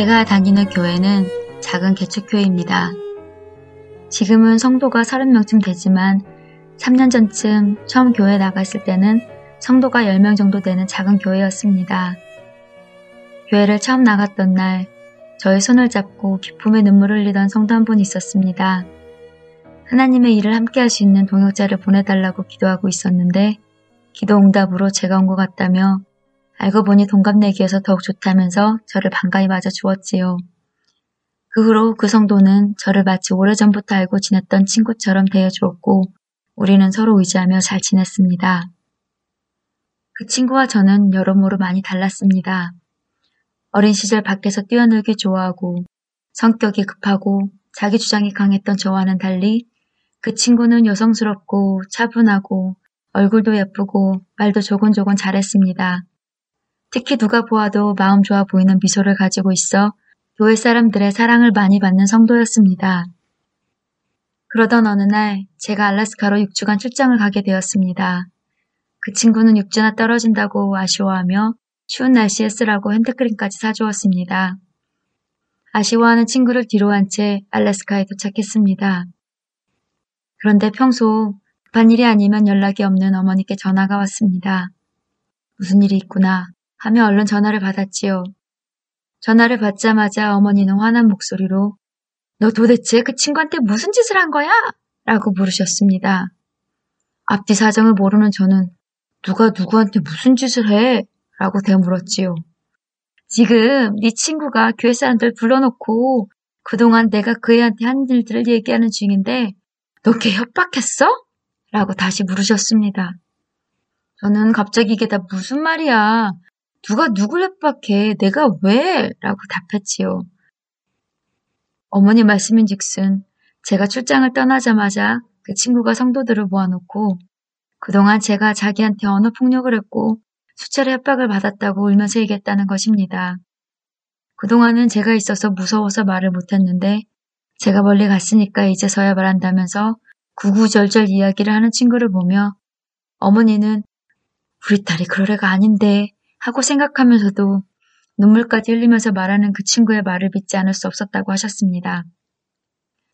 제가 다니는 교회는 작은 개척교회입니다. 지금은 성도가 30명쯤 되지만 3년 전쯤 처음 교회 에 나갔을 때는 성도가 10명 정도 되는 작은 교회였습니다. 교회를 처음 나갔던 날 저의 손을 잡고 기쁨의 눈물을 흘리던 성도 한분 있었습니다. 하나님의 일을 함께 할 수 있는 동역자를 보내달라고 기도하고 있었는데 기도 응답으로 제가 온 것 같다며 알고 보니 동갑내기여서 더욱 좋다면서 저를 반가이 맞아 주었지요. 그 후로 그 성도는 저를 마치 오래전부터 알고 지냈던 친구처럼 대해주었고 우리는 서로 의지하며 잘 지냈습니다. 그 친구와 저는 여러모로 많이 달랐습니다. 어린 시절 밖에서 뛰어놀기 좋아하고 성격이 급하고 자기 주장이 강했던 저와는 달리 그 친구는 여성스럽고 차분하고 얼굴도 예쁘고 말도 조곤조곤 잘했습니다. 특히 누가 보아도 마음 좋아 보이는 미소를 가지고 있어 교회 사람들의 사랑을 많이 받는 성도였습니다. 그러던 어느 날 제가 알라스카로 6주간 출장을 가게 되었습니다. 그 친구는 육지나 떨어진다고 아쉬워하며 추운 날씨에 쓰라고 핸드크림까지 사주었습니다. 아쉬워하는 친구를 뒤로 한 채 알래스카에 도착했습니다. 그런데 평소 급한 일이 아니면 연락이 없는 어머니께 전화가 왔습니다. 무슨 일이 있구나 하며 얼른 전화를 받았지요. 전화를 받자마자 어머니는 화난 목소리로 너 도대체 그 친구한테 무슨 짓을 한 거야? 라고 물으셨습니다. 앞뒤 사정을 모르는 저는 누가 누구한테 무슨 짓을 해? 라고 대물었지요. 지금 네 친구가 교회 사람들 불러놓고 그동안 내가 그 애한테 한 일들을 얘기하는 중인데 너 걔 협박했어? 라고 다시 물으셨습니다. 저는 갑자기 이게 다 무슨 말이야? 누가 누굴 협박해? 내가 왜? 라고 답했지요. 어머니 말씀인 즉슨 제가 출장을 떠나자마자 그 친구가 성도들을 모아놓고 그동안 제가 자기한테 언어 폭력을 했고 수차례 협박을 받았다고 울면서 얘기했다는 것입니다. 그동안은 제가 있어서 무서워서 말을 못했는데 제가 멀리 갔으니까 이제서야 말한다면서 구구절절 이야기를 하는 친구를 보며 어머니는 우리 딸이 그럴 애가 아닌데 하고 생각하면서도 눈물까지 흘리면서 말하는 그 친구의 말을 믿지 않을 수 없었다고 하셨습니다.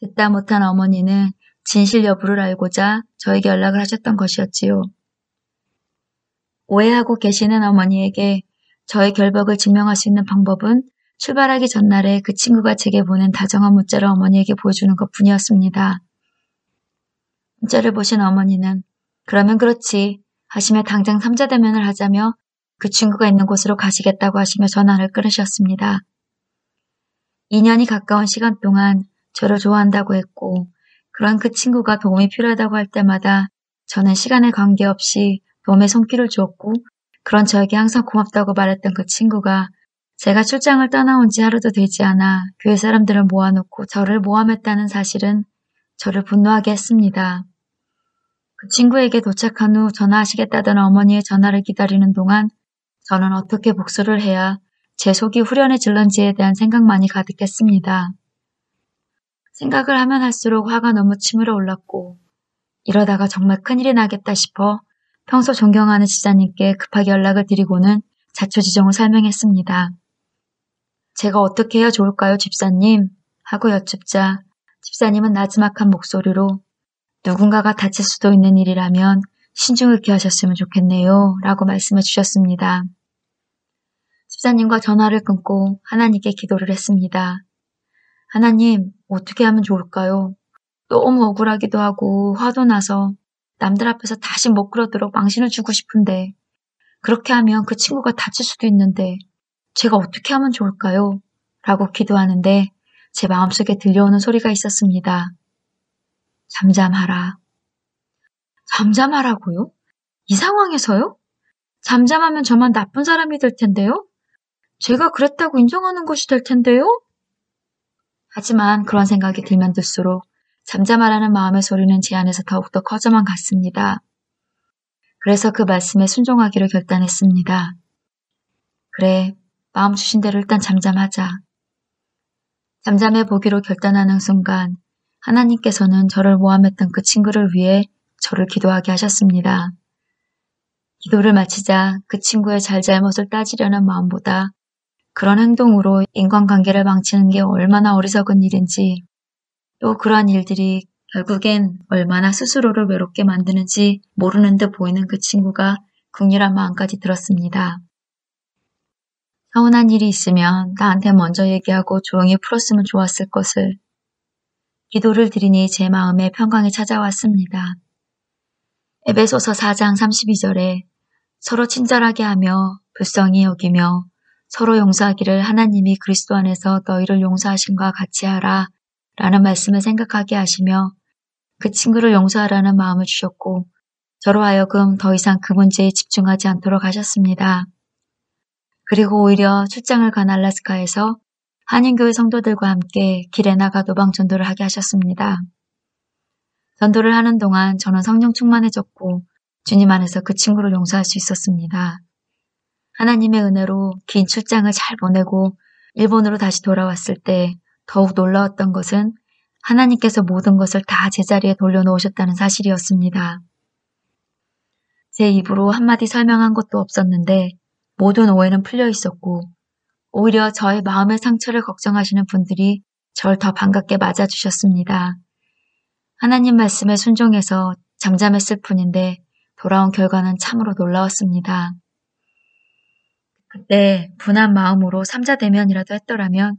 듣다 못한 어머니는 진실 여부를 알고자 저에게 연락을 하셨던 것이었지요. 오해하고 계시는 어머니에게 저의 결박을 증명할 수 있는 방법은 출발하기 전날에 그 친구가 제게 보낸 다정한 문자를 어머니에게 보여주는 것 뿐이었습니다. 문자를 보신 어머니는 그러면 그렇지 하시며 당장 삼자대면을 하자며 그 친구가 있는 곳으로 가시겠다고 하시며 전화를 끊으셨습니다. 2년이 가까운 시간 동안 저를 좋아한다고 했고 그런 그 친구가 도움이 필요하다고 할 때마다 저는 시간에 관계없이 도움의 손길을 주었고 그런 저에게 항상 고맙다고 말했던 그 친구가 제가 출장을 떠나온 지 하루도 되지 않아 교회 사람들을 모아놓고 저를 모함했다는 사실은 저를 분노하게 했습니다. 그 친구에게 도착한 후 전화하시겠다던 어머니의 전화를 기다리는 동안 저는 어떻게 복수를 해야 제 속이 후련해질런지에 대한 생각만이 가득했습니다. 생각을 하면 할수록 화가 너무 치밀어 올랐고 이러다가 정말 큰일이 나겠다 싶어 평소 존경하는 지자님께 급하게 연락을 드리고는 자초지종을 설명했습니다. 제가 어떻게 해야 좋을까요, 집사님? 하고 여쭙자 집사님은 나지막한 목소리로 누군가가 다칠 수도 있는 일이라면 신중을 기하셨으면 좋겠네요. 라고 말씀해 주셨습니다. 집사님과 전화를 끊고 하나님께 기도를 했습니다. 하나님, 어떻게 하면 좋을까요? 너무 억울하기도 하고 화도 나서 남들 앞에서 다시 못 그러도록 망신을 주고 싶은데 그렇게 하면 그 친구가 다칠 수도 있는데 제가 어떻게 하면 좋을까요? 라고 기도하는데 제 마음속에 들려오는 소리가 있었습니다. 잠잠하라. 잠잠하라고요? 이 상황에서요? 잠잠하면 저만 나쁜 사람이 될 텐데요? 제가 그랬다고 인정하는 것이 될 텐데요? 하지만 그런 생각이 들면 들수록 잠잠하라는 마음의 소리는 제 안에서 더욱더 커져만 갔습니다. 그래서 그 말씀에 순종하기로 결단했습니다. 그래, 마음 주신 대로 일단 잠잠하자. 잠잠해 보기로 결단하는 순간 하나님께서는 저를 모함했던 그 친구를 위해 저를 기도하게 하셨습니다. 기도를 마치자 그 친구의 잘잘못을 따지려는 마음보다 그런 행동으로 인간관계를 망치는 게 얼마나 어리석은 일인지 또 그러한 일들이 결국엔 얼마나 스스로를 외롭게 만드는지 모르는 듯 보이는 그 친구가 궁일한 마음까지 들었습니다. 서운한 일이 있으면 나한테 먼저 얘기하고 조용히 풀었으면 좋았을 것을 기도를 드리니 제 마음에 평강이 찾아왔습니다. 에베소서 4장 32절에 서로 친절하게 하며 불쌍히 여기며 서로 용서하기를 하나님이 그리스도 안에서 너희를 용서하신과 같이 하라 라는 말씀을 생각하게 하시며 그 친구를 용서하라는 마음을 주셨고 저로 하여금 더 이상 그 문제에 집중하지 않도록 하셨습니다. 그리고 오히려 출장을 간 알라스카에서 한인교회 성도들과 함께 길에 나가 노방 전도를 하게 하셨습니다. 전도를 하는 동안 저는 성령 충만해졌고 주님 안에서 그 친구를 용서할 수 있었습니다. 하나님의 은혜로 긴 출장을 잘 보내고 일본으로 다시 돌아왔을 때 더욱 놀라웠던 것은 하나님께서 모든 것을 다 제자리에 돌려놓으셨다는 사실이었습니다. 제 입으로 한마디 설명한 것도 없었는데 모든 오해는 풀려 있었고 오히려 저의 마음의 상처를 걱정하시는 분들이 절 더 반갑게 맞아주셨습니다. 하나님 말씀에 순종해서 잠잠했을 뿐인데 돌아온 결과는 참으로 놀라웠습니다. 그때 분한 마음으로 삼자대면이라도 했더라면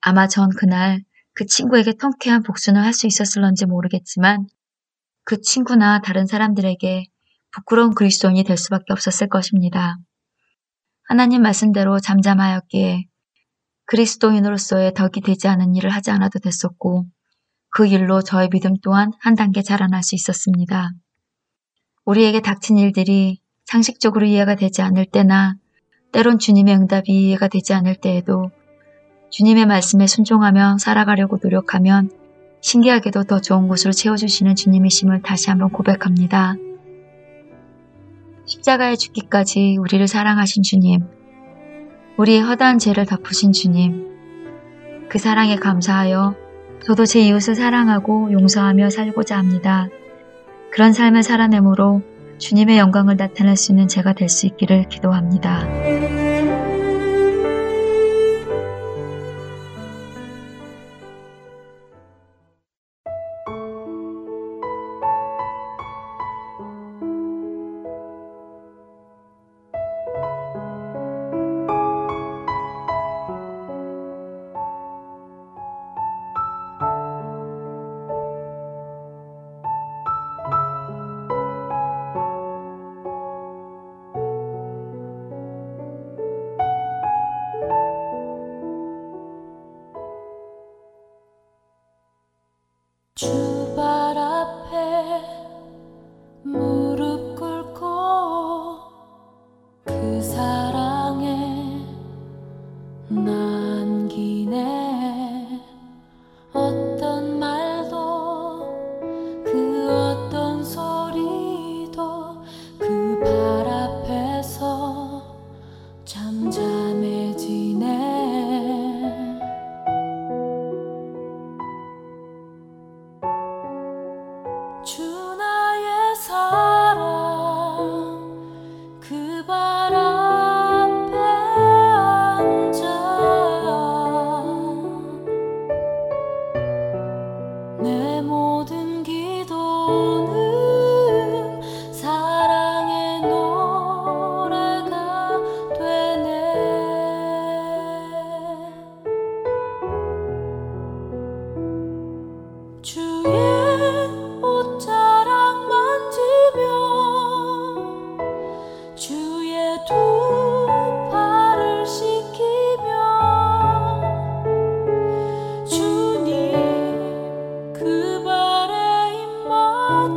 아마 전 그날 그 친구에게 통쾌한 복수는 할 수 있었을런지 모르겠지만 그 친구나 다른 사람들에게 부끄러운 그리스도인이 될 수밖에 없었을 것입니다. 하나님 말씀대로 잠잠하였기에 그리스도인으로서의 덕이 되지 않은 일을 하지 않아도 됐었고 그 일로 저의 믿음 또한 한 단계 자라날 수 있었습니다. 우리에게 닥친 일들이 상식적으로 이해가 되지 않을 때나 때론 주님의 응답이 이해가 되지 않을 때에도 주님의 말씀에 순종하며 살아가려고 노력하면 신기하게도 더 좋은 곳으로 채워주시는 주님이심을 다시 한번 고백합니다. 십자가에 죽기까지 우리를 사랑하신 주님, 우리의 허다한 죄를 덮으신 주님, 그 사랑에 감사하여 저도 제 이웃을 사랑하고 용서하며 살고자 합니다. 그런 삶을 살아내므로 주님의 영광을 나타낼 수 있는 제가 될 수 있기를 기도합니다.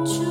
去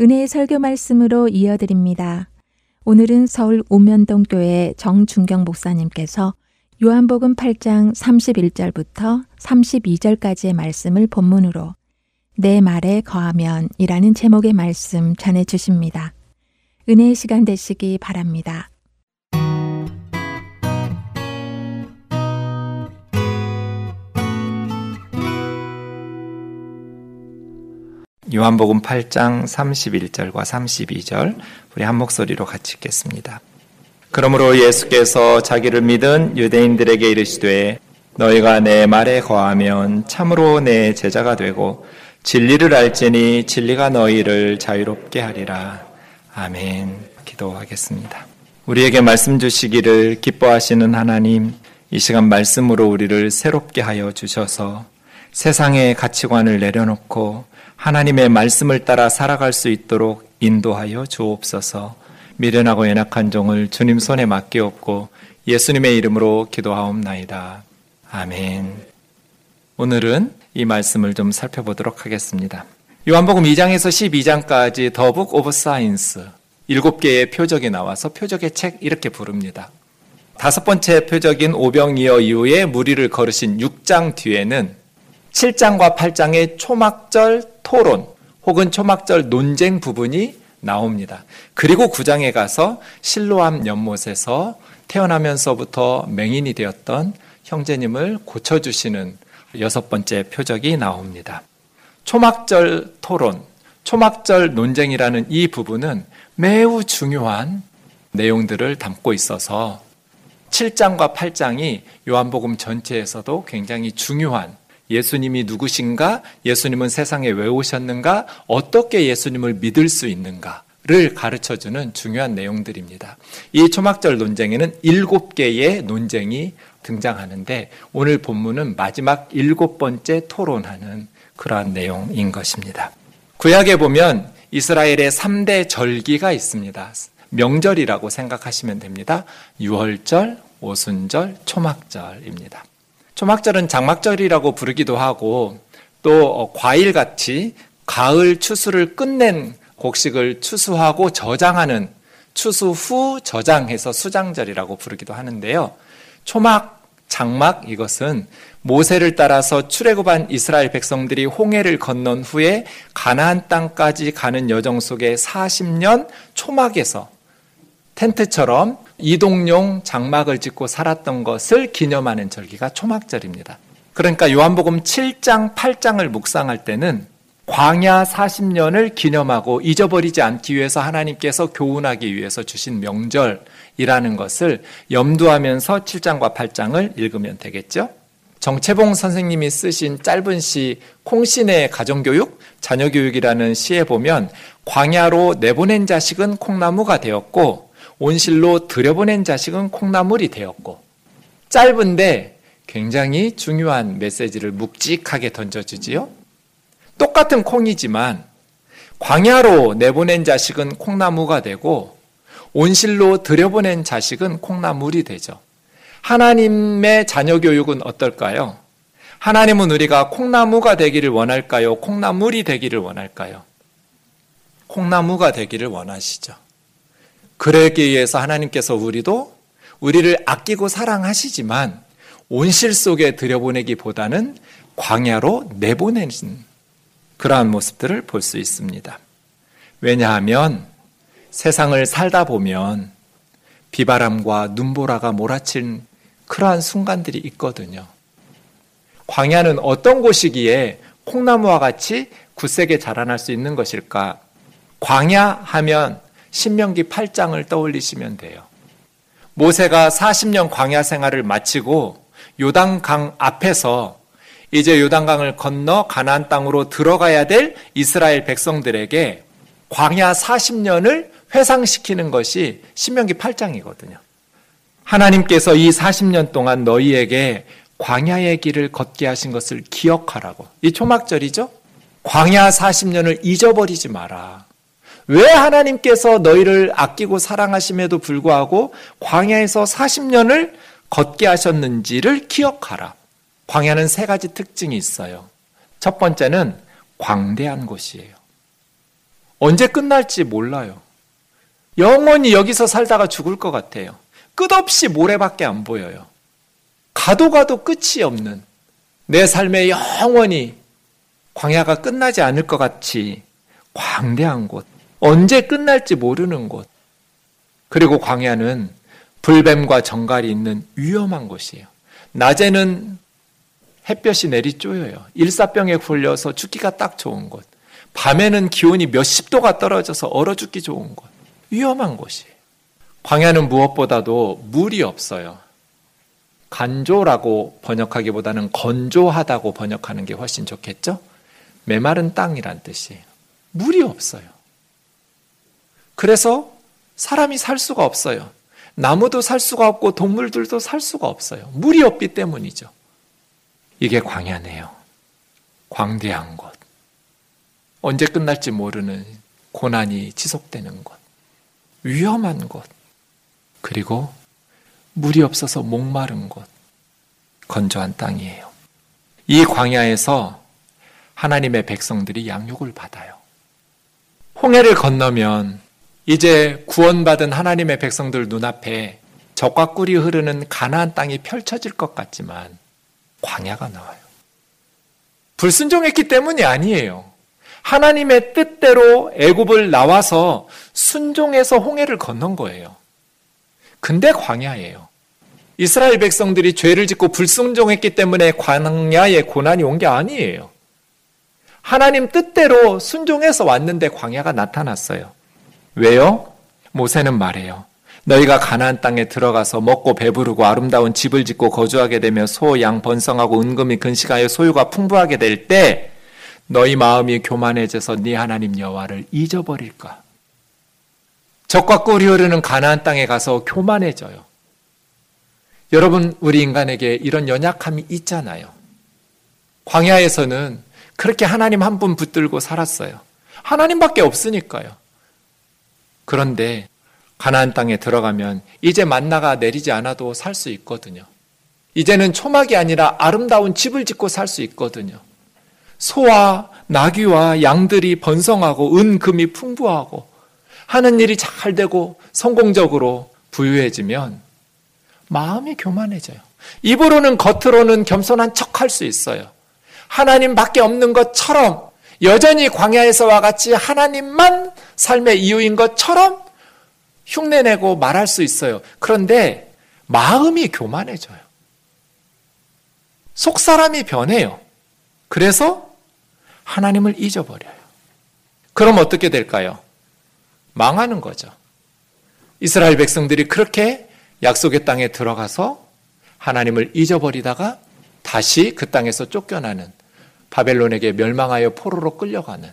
은혜의 설교 말씀으로 이어드립니다. 오늘은 서울 오면동 교회 정중경 목사님께서 요한복음 8장 31절부터 32절까지의 말씀을 본문으로 내 말에 거하면 이라는 제목의 말씀 전해 주십니다. 은혜의 시간 되시기 바랍니다. 요한복음 8장 31절과 32절 우리 한 목소리로 같이 읽겠습니다. 그러므로 예수께서 자기를 믿은 유대인들에게 이르시되 너희가 내 말에 거하면 참으로 내 제자가 되고 진리를 알지니 진리가 너희를 자유롭게 하리라. 아멘. 기도하겠습니다. 우리에게 말씀 주시기를 기뻐하시는 하나님, 이 시간 말씀으로 우리를 새롭게 하여 주셔서 세상의 가치관을 내려놓고 하나님의 말씀을 따라 살아갈 수 있도록 인도하여 주옵소서. 미련하고 연약한 종을 주님 손에 맡기옵고 예수님의 이름으로 기도하옵나이다. 아멘. 오늘은 이 말씀을 좀 살펴보도록 하겠습니다. 요한복음 2장에서 12장까지 The Book of Signs 일곱 개의 표적이 나와서 표적의 책 이렇게 부릅니다. 다섯 번째 표적인 오병이어 이후에 무리를 걸으신 6장 뒤에는 7장과 8장의 초막절 토론 혹은 초막절 논쟁 부분이 나옵니다. 그리고 9장에 가서 실로암 연못에서 태어나면서부터 맹인이 되었던 형제님을 고쳐주시는 여섯 번째 표적이 나옵니다. 초막절 토론, 초막절 논쟁이라는 이 부분은 매우 중요한 내용들을 담고 있어서 7장과 8장이 요한복음 전체에서도 굉장히 중요한 예수님이 누구신가? 예수님은 세상에 왜 오셨는가? 어떻게 예수님을 믿을 수 있는가? 를 가르쳐 주는 중요한 내용들입니다. 이 초막절 논쟁에는 일곱 개의 논쟁이 등장하는데 오늘 본문은 마지막 일곱 번째 토론하는 그러한 내용인 것입니다. 구약에 보면 이스라엘의 3대 절기가 있습니다. 명절이라고 생각하시면 됩니다. 유월절, 오순절, 초막절입니다. 초막절은 장막절이라고 부르기도 하고 또 어, 과일같이 가을 추수를 끝낸 곡식을 추수하고 저장하는 추수 후 저장해서 수장절이라고 부르기도 하는데요. 초막, 장막 이것은 모세를 따라서 출애굽한 이스라엘 백성들이 홍해를 건넌 후에 가나안 땅까지 가는 여정 속에 40년 초막에서 텐트처럼 이동용 장막을 짓고 살았던 것을 기념하는 절기가 초막절입니다. 그러니까 요한복음 7장, 8장을 묵상할 때는 광야 40년을 기념하고 잊어버리지 않기 위해서 하나님께서 교훈하기 위해서 주신 명절이라는 것을 염두하면서 7장과 8장을 읽으면 되겠죠? 정채봉 선생님이 쓰신 짧은 시 콩신의 가정교육, 자녀교육이라는 시에 보면 광야로 내보낸 자식은 콩나무가 되었고 온실로 들여보낸 자식은 콩나물이 되었고 짧은데 굉장히 중요한 메시지를 묵직하게 던져주지요. 똑같은 콩이지만 광야로 내보낸 자식은 콩나무가 되고 온실로 들여보낸 자식은 콩나물이 되죠. 하나님의 자녀 교육은 어떨까요? 하나님은 우리가 콩나무가 되기를 원할까요? 콩나물이 되기를 원할까요? 콩나무가 되기를 원하시죠. 그러기 위해서 하나님께서 우리도 우리를 아끼고 사랑하시지만 온실 속에 들여보내기보다는 광야로 내보내는 그러한 모습들을 볼 수 있습니다. 왜냐하면 세상을 살다 보면 비바람과 눈보라가 몰아친 그러한 순간들이 있거든요. 광야는 어떤 곳이기에 콩나무와 같이 굳세게 자라날 수 있는 것일까? 광야 하면 신명기 8장을 떠올리시면 돼요. 모세가 40년 광야 생활을 마치고 요단강 앞에서 이제 요단강을 건너 가나안 땅으로 들어가야 될 이스라엘 백성들에게 광야 40년을 회상시키는 것이 신명기 8장이거든요. 하나님께서 이 40년 동안 너희에게 광야의 길을 걷게 하신 것을 기억하라고. 이 초막절이죠? 광야 40년을 잊어버리지 마라. 왜 하나님께서 너희를 아끼고 사랑하심에도 불구하고 광야에서 40년을 걷게 하셨는지를 기억하라. 광야는 세 가지 특징이 있어요. 첫 번째는 광대한 곳이에요. 언제 끝날지 몰라요. 영원히 여기서 살다가 죽을 것 같아요. 끝없이 모래밖에 안 보여요. 가도 가도 끝이 없는 내 삶에 영원히 광야가 끝나지 않을 것 같이 광대한 곳, 언제 끝날지 모르는 곳, 그리고 광야는 불뱀과 정갈이 있는 위험한 곳이에요. 낮에는 햇볕이 내리쪼여요. 일사병에 걸려서 죽기가 딱 좋은 곳. 밤에는 기온이 몇십 도가 떨어져서 얼어 죽기 좋은 곳. 위험한 곳이에요. 광야는 무엇보다도 물이 없어요. 간조라고 번역하기보다는 건조하다고 번역하는 게 훨씬 좋겠죠? 메마른 땅이란 뜻이에요. 물이 없어요. 그래서 사람이 살 수가 없어요. 나무도 살 수가 없고 동물들도 살 수가 없어요. 물이 없기 때문이죠. 이게 광야네요. 광대한 곳. 언제 끝날지 모르는 고난이 지속되는 곳. 위험한 곳. 그리고 물이 없어서 목마른 곳. 건조한 땅이에요. 이 광야에서 하나님의 백성들이 양육을 받아요. 홍해를 건너면 이제 구원받은 하나님의 백성들 눈앞에 적과 꿀이 흐르는 가나안 땅이 펼쳐질 것 같지만 광야가 나와요. 불순종했기 때문이 아니에요. 하나님의 뜻대로 애굽을 나와서 순종해서 홍해를 건넌 거예요. 근데 광야예요. 이스라엘 백성들이 죄를 짓고 불순종했기 때문에 광야에 고난이 온 게 아니에요. 하나님 뜻대로 순종해서 왔는데 광야가 나타났어요. 왜요? 모세는 말해요. 너희가 가나안 땅에 들어가서 먹고 배부르고 아름다운 집을 짓고 거주하게 되며 소, 양 번성하고 은금이 근시하여 소유가 풍부하게 될 때 너희 마음이 교만해져서 네 하나님 여호와를 잊어버릴까? 적과 꿀이 흐르는 가나안 땅에 가서 교만해져요. 여러분 우리 인간에게 이런 연약함이 있잖아요. 광야에서는 그렇게 하나님 한 분 붙들고 살았어요. 하나님밖에 없으니까요. 그런데 가나안 땅에 들어가면 이제 만나가 내리지 않아도 살 수 있거든요. 이제는 초막이 아니라 아름다운 집을 짓고 살 수 있거든요. 소와 나귀와 양들이 번성하고 은금이 풍부하고 하는 일이 잘 되고 성공적으로 부유해지면 마음이 교만해져요. 입으로는 겉으로는 겸손한 척 할 수 있어요. 하나님밖에 없는 것처럼 여전히 광야에서와 같이 하나님만 삶의 이유인 것처럼 흉내내고 말할 수 있어요. 그런데 마음이 교만해져요. 속 사람이 변해요. 그래서 하나님을 잊어버려요. 그럼 어떻게 될까요? 망하는 거죠. 이스라엘 백성들이 그렇게 약속의 땅에 들어가서 하나님을 잊어버리다가 다시 그 땅에서 쫓겨나는 바벨론에게 멸망하여 포로로 끌려가는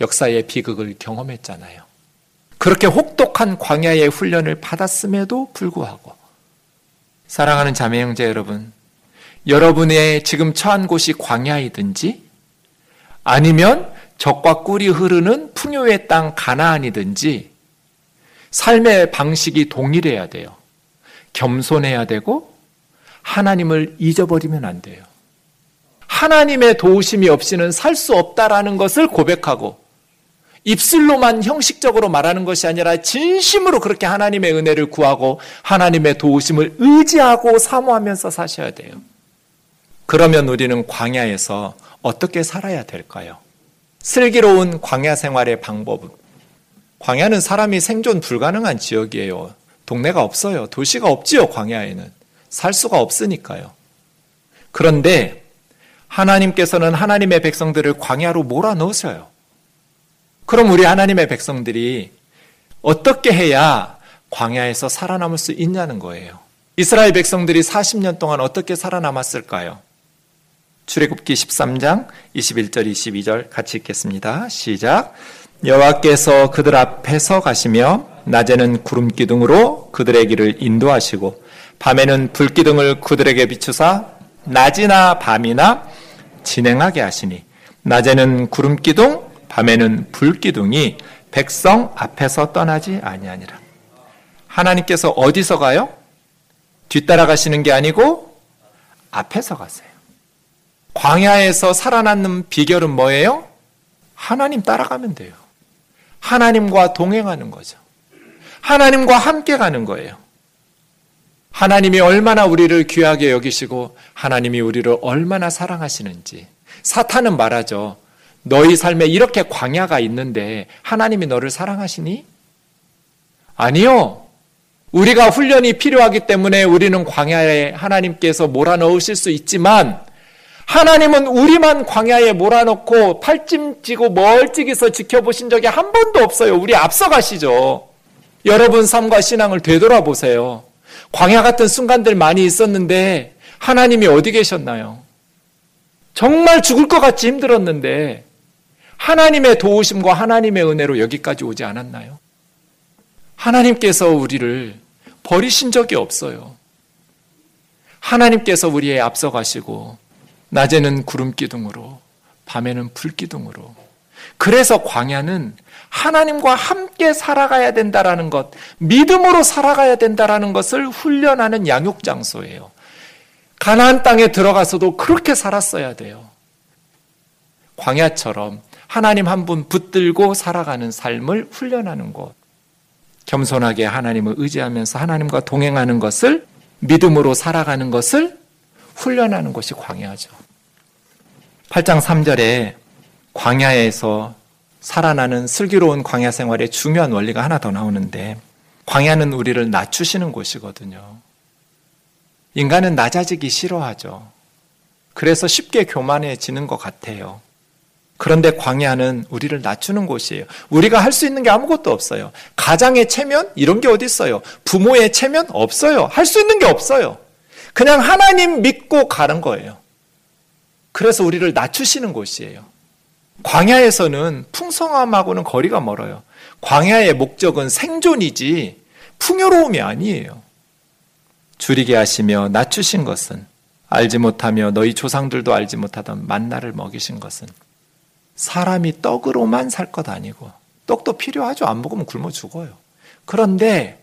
역사의 비극을 경험했잖아요. 그렇게 혹독한 광야의 훈련을 받았음에도 불구하고 사랑하는 자매 형제 여러분, 여러분의 지금 처한 곳이 광야이든지 아니면 적과 꿀이 흐르는 풍요의 땅 가나안이든지 삶의 방식이 동일해야 돼요. 겸손해야 되고 하나님을 잊어버리면 안 돼요. 하나님의 도우심이 없이는 살 수 없다라는 것을 고백하고 입술로만 형식적으로 말하는 것이 아니라 진심으로 그렇게 하나님의 은혜를 구하고 하나님의 도우심을 의지하고 사모하면서 사셔야 돼요. 그러면 우리는 광야에서 어떻게 살아야 될까요? 슬기로운 광야 생활의 방법은 광야는 사람이 생존 불가능한 지역이에요. 동네가 없어요. 도시가 없지요, 광야에는. 살 수가 없으니까요. 그런데 하나님께서는 하나님의 백성들을 광야로 몰아넣으셔요. 그럼 우리 하나님의 백성들이 어떻게 해야 광야에서 살아남을 수 있냐는 거예요. 이스라엘 백성들이 40년 동안 어떻게 살아남았을까요? 출애굽기 13장 21절 22절 같이 읽겠습니다. 시작. 여호와께서 그들 앞에서 가시며 낮에는 구름 기둥으로 그들의 길을 인도하시고 밤에는 불 기둥을 그들에게 비추사 낮이나 밤이나 진행하게 하시니 낮에는 구름 기둥 밤에는 불 기둥이 백성 앞에서 떠나지 아니하니라. 하나님께서 어디서 가요? 뒤따라 가시는 게 아니고 앞에서 가세요. 광야에서 살아남는 비결은 뭐예요? 하나님 따라가면 돼요. 하나님과 동행하는 거죠. 하나님과 함께 가는 거예요. 하나님이 얼마나 우리를 귀하게 여기시고 하나님이 우리를 얼마나 사랑하시는지 사탄은 말하죠. 너희 삶에 이렇게 광야가 있는데 하나님이 너를 사랑하시니? 아니요. 우리가 훈련이 필요하기 때문에 우리는 광야에 하나님께서 몰아넣으실 수 있지만 하나님은 우리만 광야에 몰아넣고 팔찜지고 멀찍이서 지켜보신 적이 한 번도 없어요. 우리 앞서가시죠. 여러분 삶과 신앙을 되돌아보세요. 광야 같은 순간들 많이 있었는데 하나님이 어디 계셨나요? 정말 죽을 것 같이 힘들었는데 하나님의 도우심과 하나님의 은혜로 여기까지 오지 않았나요? 하나님께서 우리를 버리신 적이 없어요. 하나님께서 우리의 앞서가시고 낮에는 구름 기둥으로 밤에는 불 기둥으로 그래서 광야는 하나님과 함께 살아가야 된다라는 것, 믿음으로 살아가야 된다라는 것을 훈련하는 양육 장소예요. 가나안 땅에 들어가서도 그렇게 살았어야 돼요. 광야처럼 하나님 한 분 붙들고 살아가는 삶을 훈련하는 곳. 겸손하게 하나님을 의지하면서 하나님과 동행하는 것을 믿음으로 살아가는 것을 훈련하는 것이 광야죠. 8장 3절에 광야에서 살아나는 슬기로운 광야 생활의 중요한 원리가 하나 더 나오는데 광야는 우리를 낮추시는 곳이거든요. 인간은 낮아지기 싫어하죠. 그래서 쉽게 교만해지는 것 같아요. 그런데 광야는 우리를 낮추는 곳이에요. 우리가 할 수 있는 게 아무것도 없어요. 가장의 체면 이런 게 어디 있어요? 부모의 체면 없어요. 할 수 있는 게 없어요. 그냥 하나님 믿고 가는 거예요. 그래서 우리를 낮추시는 곳이에요. 광야에서는 풍성함하고는 거리가 멀어요. 광야의 목적은 생존이지 풍요로움이 아니에요. 줄이게 하시며 낮추신 것은 알지 못하며 너희 조상들도 알지 못하던 만나를 먹이신 것은 사람이 떡으로만 살 것 아니고 떡도 필요하죠. 안 먹으면 굶어 죽어요. 그런데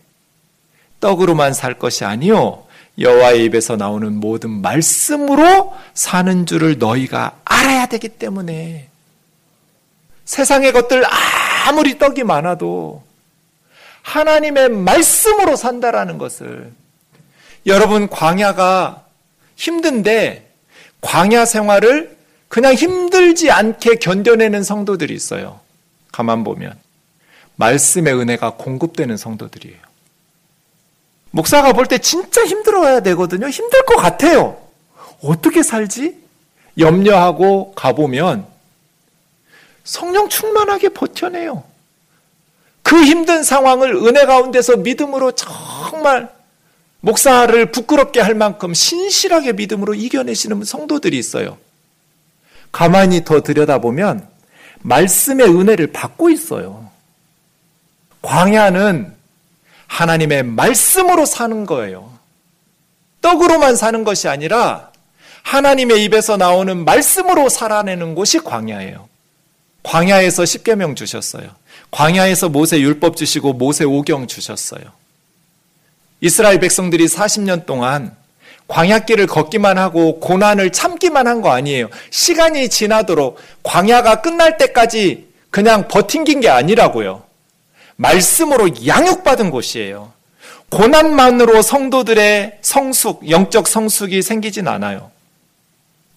떡으로만 살 것이 아니요 여호와의 입에서 나오는 모든 말씀으로 사는 줄을 너희가 알아야 되기 때문에 세상의 것들 아무리 떡이 많아도 하나님의 말씀으로 산다라는 것을 여러분 광야가 힘든데 광야 생활을 그냥 힘들지 않게 견뎌내는 성도들이 있어요. 가만 보면 말씀의 은혜가 공급되는 성도들이에요. 목사가 볼 때 진짜 힘들어야 되거든요. 힘들 것 같아요. 어떻게 살지? 염려하고 가보면 성령 충만하게 버텨내요. 그 힘든 상황을 은혜 가운데서 믿음으로 정말 목사를 부끄럽게 할 만큼 신실하게 믿음으로 이겨내시는 성도들이 있어요. 가만히 더 들여다보면 말씀의 은혜를 받고 있어요. 광야는 하나님의 말씀으로 사는 거예요. 떡으로만 사는 것이 아니라 하나님의 입에서 나오는 말씀으로 살아내는 곳이 광야예요. 광야에서 십계명 주셨어요. 광야에서 모세 율법 주시고 모세 오경 주셨어요. 이스라엘 백성들이 40년 동안 광야길을 걷기만 하고 고난을 참기만 한 거 아니에요. 시간이 지나도록 광야가 끝날 때까지 그냥 버틴긴 게 아니라고요. 말씀으로 양육받은 곳이에요. 고난만으로 성도들의 성숙, 영적 성숙이 생기진 않아요.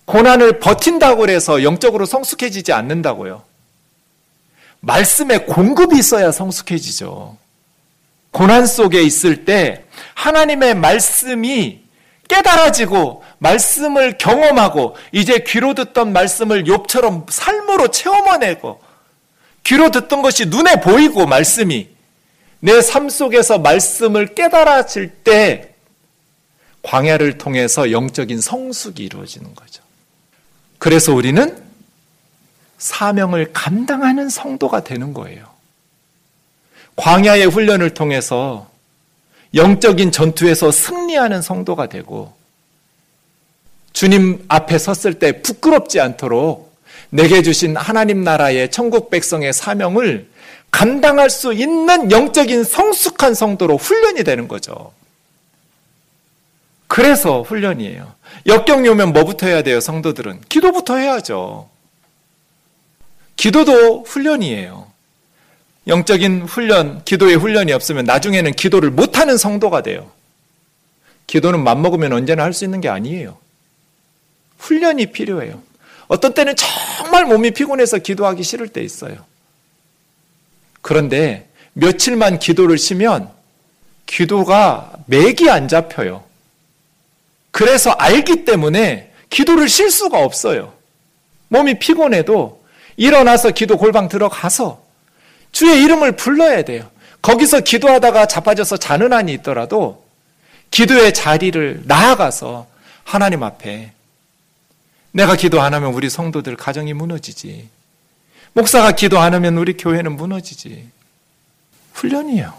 고난을 버틴다고 해서 영적으로 성숙해지지 않는다고요. 말씀에 공급이 있어야 성숙해지죠. 고난 속에 있을 때 하나님의 말씀이 깨달아지고 말씀을 경험하고 이제 귀로 듣던 말씀을 욥처럼 삶으로 체험해내고 귀로 듣던 것이 눈에 보이고 말씀이 내 삶 속에서 말씀을 깨달아질 때 광야를 통해서 영적인 성숙이 이루어지는 거죠. 그래서 우리는 사명을 감당하는 성도가 되는 거예요. 광야의 훈련을 통해서 영적인 전투에서 승리하는 성도가 되고 주님 앞에 섰을 때 부끄럽지 않도록 내게 주신 하나님 나라의 천국 백성의 사명을 감당할 수 있는 영적인 성숙한 성도로 훈련이 되는 거죠. 그래서 훈련이에요. 역경이 오면 뭐부터 해야 돼요, 성도들은? 기도부터 해야죠. 기도도 훈련이에요. 영적인 훈련, 기도의 훈련이 없으면 나중에는 기도를 못하는 성도가 돼요. 기도는 맘먹으면 언제나 할 수 있는 게 아니에요. 훈련이 필요해요. 어떤 때는 정말 몸이 피곤해서 기도하기 싫을 때 있어요. 그런데 며칠만 기도를 쉬면 기도가 맥이 안 잡혀요. 그래서 알기 때문에 기도를 쉴 수가 없어요. 몸이 피곤해도 일어나서 기도 골방 들어가서 주의 이름을 불러야 돼요. 거기서 기도하다가 자빠져서 자는 한이 있더라도 기도의 자리를 나아가서 하나님 앞에 내가 기도 안 하면 우리 성도들 가정이 무너지지. 목사가 기도 안 하면 우리 교회는 무너지지. 훈련이에요.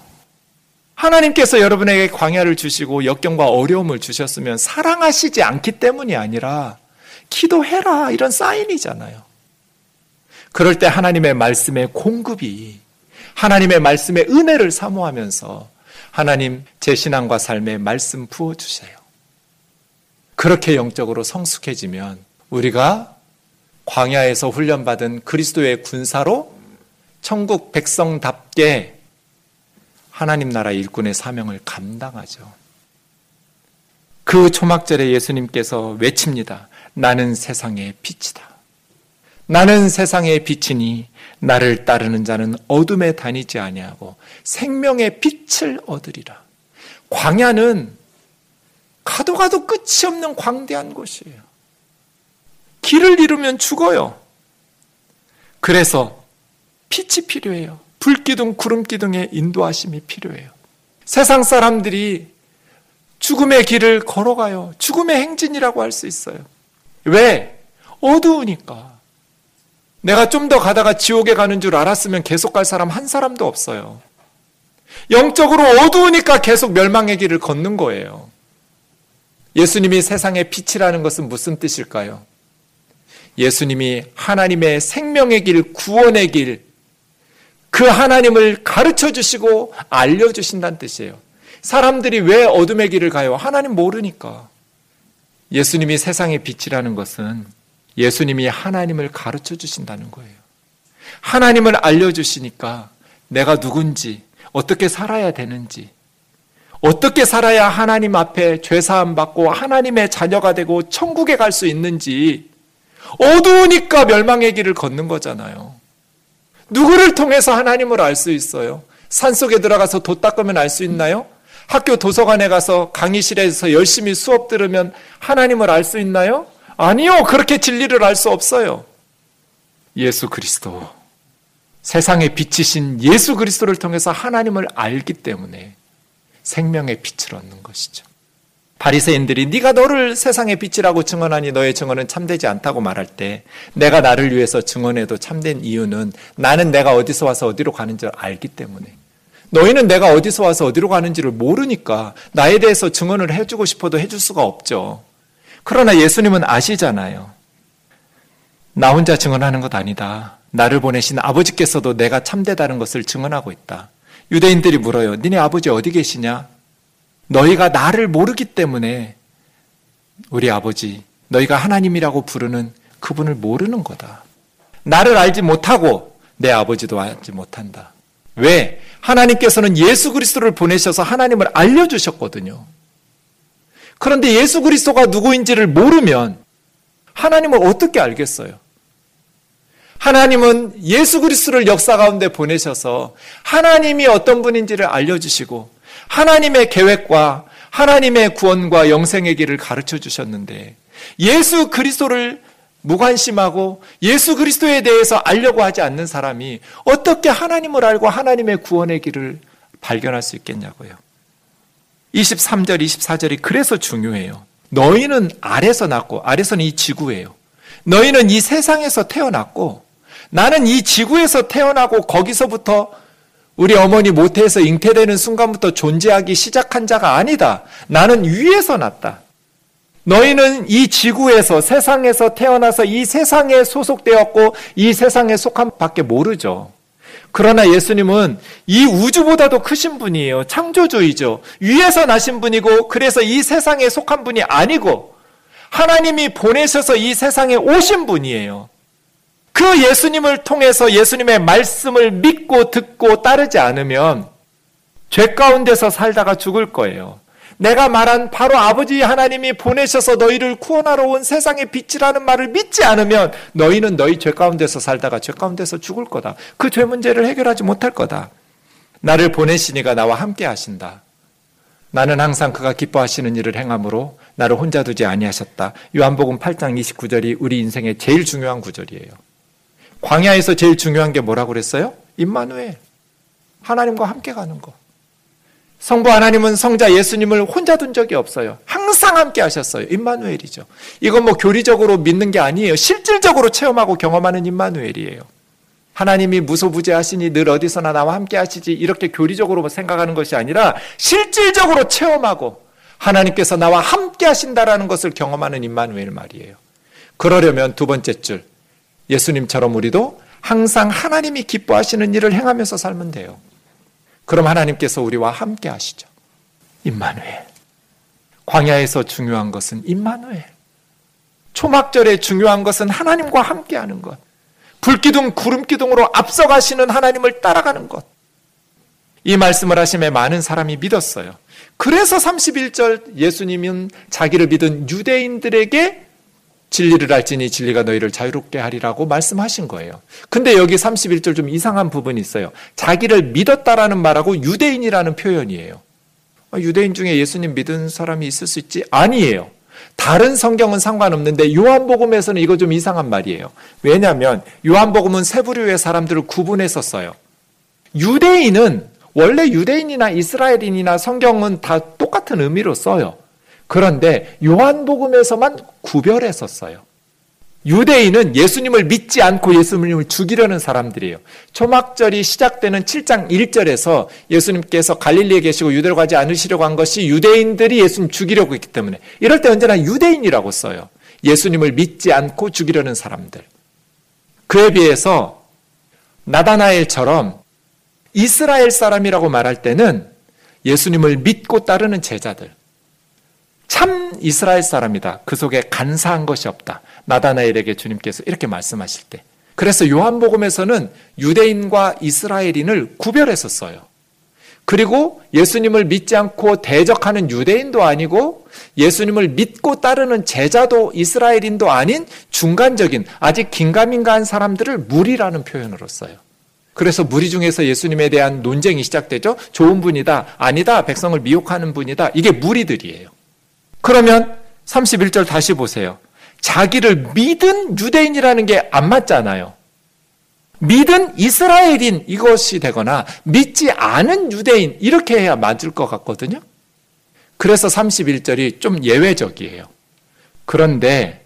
하나님께서 여러분에게 광야를 주시고 역경과 어려움을 주셨으면 사랑하시지 않기 때문이 아니라 기도해라 이런 사인이잖아요. 그럴 때 하나님의 말씀의 공급이 하나님의 말씀의 은혜를 사모하면서 하나님 제 신앙과 삶에 말씀 부어 주세요. 그렇게 영적으로 성숙해지면 우리가 광야에서 훈련받은 그리스도의 군사로 천국 백성답게 하나님 나라 일꾼의 사명을 감당하죠. 그 초막절에 예수님께서 외칩니다. 나는 세상의 빛이다. 나는 세상의 빛이니 나를 따르는 자는 어둠에 다니지 아니하고 생명의 빛을 얻으리라. 광야는 가도 가도 끝이 없는 광대한 곳이에요. 길을 잃으면 죽어요. 그래서 빛이 필요해요. 불기둥, 구름기둥의 인도하심이 필요해요. 세상 사람들이 죽음의 길을 걸어가요. 죽음의 행진이라고 할 수 있어요. 왜? 어두우니까. 내가 좀 더 가다가 지옥에 가는 줄 알았으면 계속 갈 사람 한 사람도 없어요. 영적으로 어두우니까 계속 멸망의 길을 걷는 거예요. 예수님이 세상의 빛이라는 것은 무슨 뜻일까요? 예수님이 하나님의 생명의 길, 구원의 길, 그 하나님을 가르쳐 주시고 알려 주신다는 뜻이에요. 사람들이 왜 어둠의 길을 가요? 하나님 모르니까. 예수님이 세상의 빛이라는 것은 예수님이 하나님을 가르쳐 주신다는 거예요. 하나님을 알려주시니까 내가 누군지, 어떻게 살아야 되는지, 어떻게 살아야 하나님 앞에 죄사함 받고 하나님의 자녀가 되고 천국에 갈 수 있는지 어두우니까 멸망의 길을 걷는 거잖아요. 누구를 통해서 하나님을 알 수 있어요? 산속에 들어가서 도 닦으면 알 수 있나요? 학교 도서관에 가서 강의실에서 열심히 수업 들으면 하나님을 알 수 있나요? 아니요. 그렇게 진리를 알 수 없어요. 예수 그리스도. 세상의 빛이신 예수 그리스도를 통해서 하나님을 알기 때문에 생명의 빛을 얻는 것이죠. 바리새인들이 네가 너를 세상의 빛이라고 증언하니 너의 증언은 참되지 않다고 말할 때 내가 나를 위해서 증언해도 참된 이유는 나는 내가 어디서 와서 어디로 가는지 알기 때문에 너희는 내가 어디서 와서 어디로 가는지를 모르니까 나에 대해서 증언을 해주고 싶어도 해줄 수가 없죠. 그러나 예수님은 아시잖아요. 나 혼자 증언하는 것 아니다. 나를 보내신 아버지께서도 내가 참되다는 것을 증언하고 있다. 유대인들이 물어요. 니네 아버지 어디 계시냐? 너희가 나를 모르기 때문에 우리 아버지, 너희가 하나님이라고 부르는 그분을 모르는 거다. 나를 알지 못하고 내 아버지도 알지 못한다. 왜? 하나님께서는 예수 그리스도를 보내셔서 하나님을 알려주셨거든요. 그런데 예수 그리스도가 누구인지를 모르면 하나님을 어떻게 알겠어요? 하나님은 예수 그리스도를 역사 가운데 보내셔서 하나님이 어떤 분인지를 알려주시고 하나님의 계획과 하나님의 구원과 영생의 길을 가르쳐 주셨는데 예수 그리스도를 무관심하고 예수 그리스도에 대해서 알려고 하지 않는 사람이 어떻게 하나님을 알고 하나님의 구원의 길을 발견할 수 있겠냐고요. 23절, 24절이 그래서 중요해요. 너희는 아래서 났고, 아래서는 이 지구예요. 너희는 이 세상에서 태어났고, 나는 이 지구에서 태어나고 거기서부터 우리 어머니 모태에서 잉태되는 순간부터 존재하기 시작한 자가 아니다. 나는 위에서 났다. 너희는 이 지구에서 세상에서 태어나서 이 세상에 소속되었고 이 세상에 속한 밖에 모르죠. 그러나 예수님은 이 우주보다도 크신 분이에요. 창조주이죠. 위에서 나신 분이고 그래서 이 세상에 속한 분이 아니고 하나님이 보내셔서 이 세상에 오신 분이에요. 그 예수님을 통해서 예수님의 말씀을 믿고 듣고 따르지 않으면 죄 가운데서 살다가 죽을 거예요. 내가 말한 바로 아버지 하나님이 보내셔서 너희를 구원하러 온 세상의 빛이라는 말을 믿지 않으면 너희는 너희 죄 가운데서 살다가 죄 가운데서 죽을 거다. 그 죄 문제를 해결하지 못할 거다. 나를 보내시니가 나와 함께 하신다. 나는 항상 그가 기뻐하시는 일을 행함으로 나를 혼자 두지 아니하셨다. 요한복음 8장 29절이 우리 인생의 제일 중요한 구절이에요. 광야에서 제일 중요한 게 뭐라고 그랬어요? 임마누엘. 하나님과 함께 가는 거. 성부 하나님은 성자 예수님을 혼자 둔 적이 없어요. 항상 함께 하셨어요. 임마누엘이죠. 이건 뭐 교리적으로 믿는 게 아니에요. 실질적으로 체험하고 경험하는 임마누엘이에요. 하나님이 무소부재하시니 늘 어디서나 나와 함께 하시지 이렇게 교리적으로 생각하는 것이 아니라 실질적으로 체험하고 하나님께서 나와 함께 하신다라는 것을 경험하는 임마누엘 말이에요. 그러려면 두 번째 줄 예수님처럼 우리도 항상 하나님이 기뻐하시는 일을 행하면서 살면 돼요. 그럼 하나님께서 우리와 함께 하시죠. 임마누엘. 광야에서 중요한 것은 임마누엘. 초막절에 중요한 것은 하나님과 함께 하는 것. 불기둥, 구름기둥으로 앞서가시는 하나님을 따라가는 것. 이 말씀을 하심에 많은 사람이 믿었어요. 그래서 31절 예수님은 자기를 믿은 유대인들에게 진리를 알지니 진리가 너희를 자유롭게 하리라고 말씀하신 거예요. 근데 여기 31절 좀 이상한 부분이 있어요. 자기를 믿었다라는 말하고 유대인이라는 표현이에요. 아, 유대인 중에 예수님 믿은 사람이 있을 수 있지? 아니에요. 다른 성경은 상관없는데 요한복음에서는 이거 좀 이상한 말이에요. 왜냐하면 요한복음은 세 부류의 사람들을 구분해서 써요. 유대인은 원래 유대인이나 이스라엘인이나 성경은 다 똑같은 의미로 써요. 그런데 요한복음에서만 구별해서 써요. 유대인은 예수님을 믿지 않고 예수님을 죽이려는 사람들이에요. 초막절이 시작되는 7장 1절에서 예수님께서 갈릴리에 계시고 유대로 가지 않으시려고 한 것이 유대인들이 예수님 죽이려고 했기 때문에 이럴 때 언제나 유대인이라고 써요. 예수님을 믿지 않고 죽이려는 사람들. 그에 비해서 나다나엘처럼 이스라엘 사람이라고 말할 때는 예수님을 믿고 따르는 제자들. 참 이스라엘 사람이다. 그 속에 간사한 것이 없다. 나다나엘에게 주님께서 이렇게 말씀하실 때. 그래서 요한복음에서는 유대인과 이스라엘인을 구별해서 써요. 그리고 예수님을 믿지 않고 대적하는 유대인도 아니고 예수님을 믿고 따르는 제자도 이스라엘인도 아닌 중간적인 아직 긴가민가한 사람들을 무리라는 표현으로 써요. 그래서 무리 중에서 예수님에 대한 논쟁이 시작되죠. 좋은 분이다, 아니다, 백성을 미혹하는 분이다. 이게 무리들이에요. 그러면 31절 다시 보세요. 자기를 믿은 유대인이라는 게 안 맞잖아요. 믿은 이스라엘인 이것이 되거나 믿지 않은 유대인 이렇게 해야 맞을 것 같거든요. 그래서 31절이 좀 예외적이에요. 그런데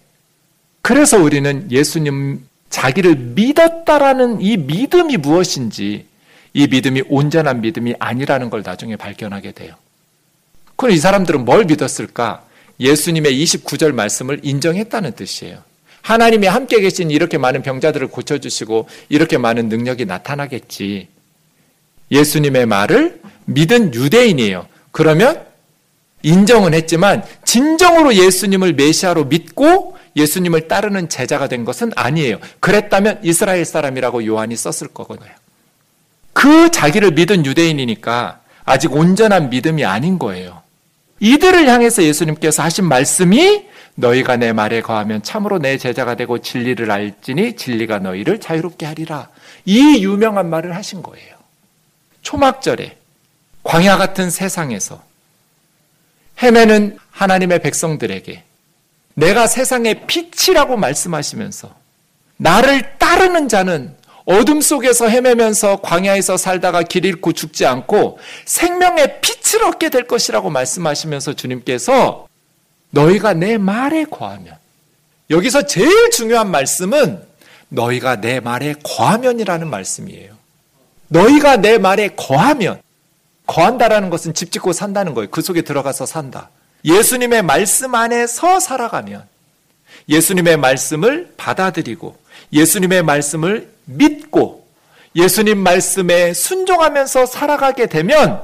그래서 우리는 예수님 자기를 믿었다라는 이 믿음이 무엇인지 이 믿음이 온전한 믿음이 아니라는 걸 나중에 발견하게 돼요. 그럼 이 사람들은 뭘 믿었을까? 예수님의 29절 말씀을 인정했다는 뜻이에요. 하나님이 함께 계신 이렇게 많은 병자들을 고쳐주시고 이렇게 많은 능력이 나타나겠지. 예수님의 말을 믿은 유대인이에요. 그러면 인정은 했지만 진정으로 예수님을 메시아로 믿고 예수님을 따르는 제자가 된 것은 아니에요. 그랬다면 이스라엘 사람이라고 요한이 썼을 거거든요. 그 자기를 믿은 유대인이니까 아직 온전한 믿음이 아닌 거예요. 이들을 향해서 예수님께서 하신 말씀이 너희가 내 말에 거하면 참으로 내 제자가 되고 진리를 알지니 진리가 너희를 자유롭게 하리라. 이 유명한 말을 하신 거예요. 초막절에 광야 같은 세상에서 헤매는 하나님의 백성들에게 내가 세상의 빛이라고 말씀하시면서 나를 따르는 자는 어둠 속에서 헤매면서 광야에서 살다가 길 잃고 죽지 않고 생명의 빛을 얻게 될 것이라고 말씀하시면서 주님께서 너희가 내 말에 거하면 여기서 제일 중요한 말씀은 너희가 내 말에 거하면이라는 말씀이에요. 너희가 내 말에 거하면 거한다라는 것은 집 짓고 산다는 거예요. 그 속에 들어가서 산다. 예수님의 말씀 안에서 살아가면 예수님의 말씀을 받아들이고 예수님의 말씀을 믿고 예수님 말씀에 순종하면서 살아가게 되면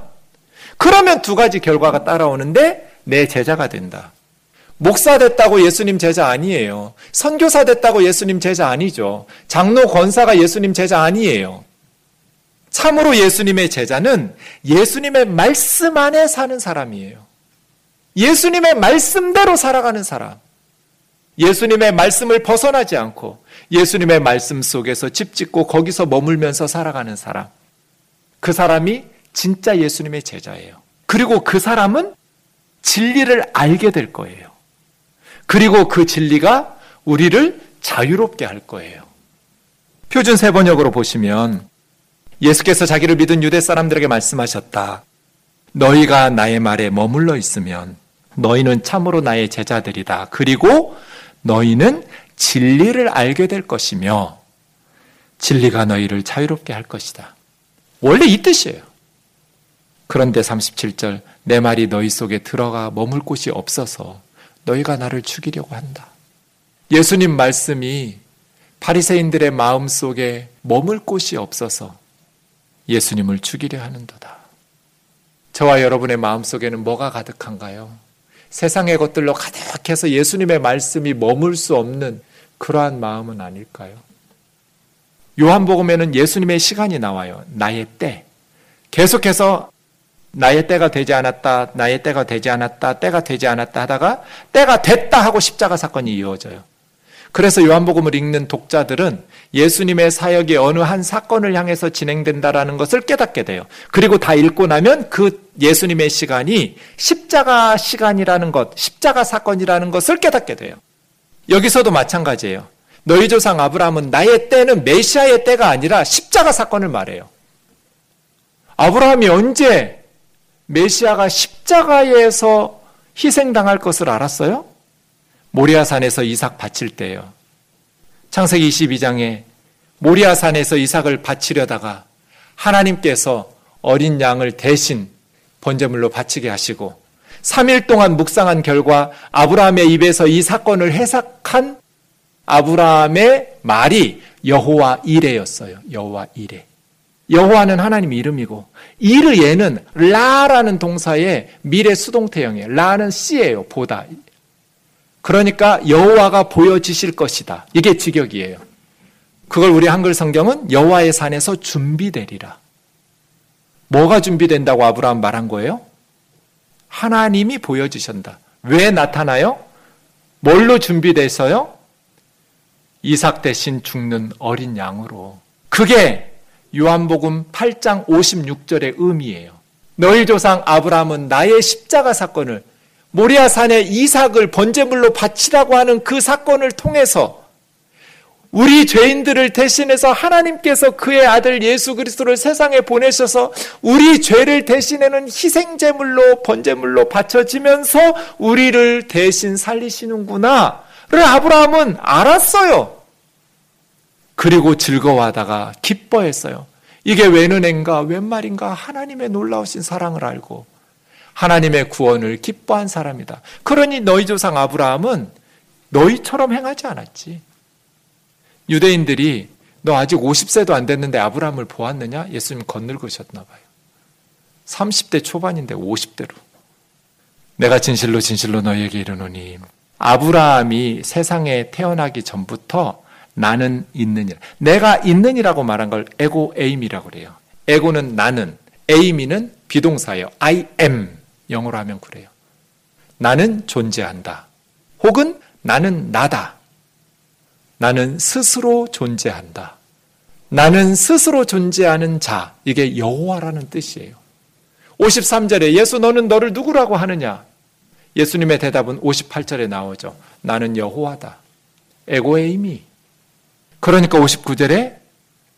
그러면 두 가지 결과가 따라오는데 내 제자가 된다. 목사 됐다고 예수님 제자 아니에요. 선교사 됐다고 예수님 제자 아니죠. 장로 권사가 예수님 제자 아니에요. 참으로 예수님의 제자는 예수님의 말씀 안에 사는 사람이에요. 예수님의 말씀대로 살아가는 사람. 예수님의 말씀을 벗어나지 않고 예수님의 말씀 속에서 집 짓고 거기서 머물면서 살아가는 사람. 그 사람이 진짜 예수님의 제자예요. 그리고 그 사람은 진리를 알게 될 거예요. 그리고 그 진리가 우리를 자유롭게 할 거예요. 표준 세 번역으로 보시면 예수께서 자기를 믿은 유대 사람들에게 말씀하셨다. 너희가 나의 말에 머물러 있으면 너희는 참으로 나의 제자들이다. 그리고 너희는 진리를 알게 될 것이며 진리가 너희를 자유롭게 할 것이다. 원래 이 뜻이에요. 그런데 37절 내 말이 너희 속에 들어가 머물 곳이 없어서 너희가 나를 죽이려고 한다. 예수님 말씀이 바리새인들의 마음 속에 머물 곳이 없어서 예수님을 죽이려 하는도다. 저와 여러분의 마음 속에는 뭐가 가득한가요? 세상의 것들로 가득해서 예수님의 말씀이 머물 수 없는 그러한 마음은 아닐까요? 요한복음에는 예수님의 시간이 나와요. 나의 때. 계속해서 나의 때가 되지 않았다, 나의 때가 되지 않았다, 때가 되지 않았다 하다가 때가 됐다 하고 십자가 사건이 이어져요. 그래서 요한복음을 읽는 독자들은 예수님의 사역이 어느 한 사건을 향해서 진행된다라는 것을 깨닫게 돼요. 그리고 다 읽고 나면 그 예수님의 시간이 십자가 시간이라는 것, 십자가 사건이라는 것을 깨닫게 돼요. 여기서도 마찬가지예요. 너희 조상 아브라함은 나의 때는 메시아의 때가 아니라 십자가 사건을 말해요. 아브라함이 언제 메시아가 십자가에서 희생당할 것을 알았어요? 모리아산에서 이삭 바칠 때요. 창세기 22장에 모리아산에서 이삭을 바치려다가 하나님께서 어린 양을 대신 번제물로 바치게 하시고 3일 동안 묵상한 결과 아브라함의 입에서 이 사건을 해석한 아브라함의 말이 여호와 이레였어요. 여호와 이레. 여호와는 하나님 이름이고 이르예는 라라는 동사의 미래 수동태형이에요. 라는 씨예요. 보다. 그러니까 여호와가 보여지실 것이다. 이게 직역이에요. 그걸 우리 한글 성경은 여호와의 산에서 준비되리라. 뭐가 준비된다고 아브라함 말한 거예요? 하나님이 보여주신다. 왜 나타나요? 뭘로 준비돼서요? 이삭 대신 죽는 어린 양으로. 그게 요한복음 8장 56절의 의미예요. 너희 조상 아브라함은 나의 십자가 사건을 모리아 산에 이삭을 번제물로 바치라고 하는 그 사건을 통해서 우리 죄인들을 대신해서 하나님께서 그의 아들 예수 그리스도를 세상에 보내셔서 우리 죄를 대신하는 희생제물로 번제물로 바쳐지면서 우리를 대신 살리시는구나를 아브라함은 알았어요. 그리고 즐거워하다가 기뻐했어요. 이게 웬 은혜인가, 웬 말인가, 하나님의 놀라우신 사랑을 알고 하나님의 구원을 기뻐한 사람이다. 그러니 너희 조상 아브라함은 너희처럼 행하지 않았지. 유대인들이 너 아직 50세도 안 됐는데 아브라함을 보았느냐? 예수님 겉늙으셨나 봐요. 30대 초반인데 50대로. 내가 진실로 진실로 너희에게 이르노니 아브라함이 세상에 태어나기 전부터 나는 있느니라. 내가 있느니라고 말한 걸 ἐγώ εἰμι라고 그래요. ἐγώ는 나는, εἰμί는 비동사예요. I am. 영어로 하면 그래요. 나는 존재한다. 혹은 나는 나다. 나는 스스로 존재한다. 나는 스스로 존재하는 자. 이게 여호와라는 뜻이에요. 53절에 예수 너는 너를 누구라고 하느냐? 예수님의 대답은 58절에 나오죠. 나는 여호와다. 에고에임이. 그러니까 59절에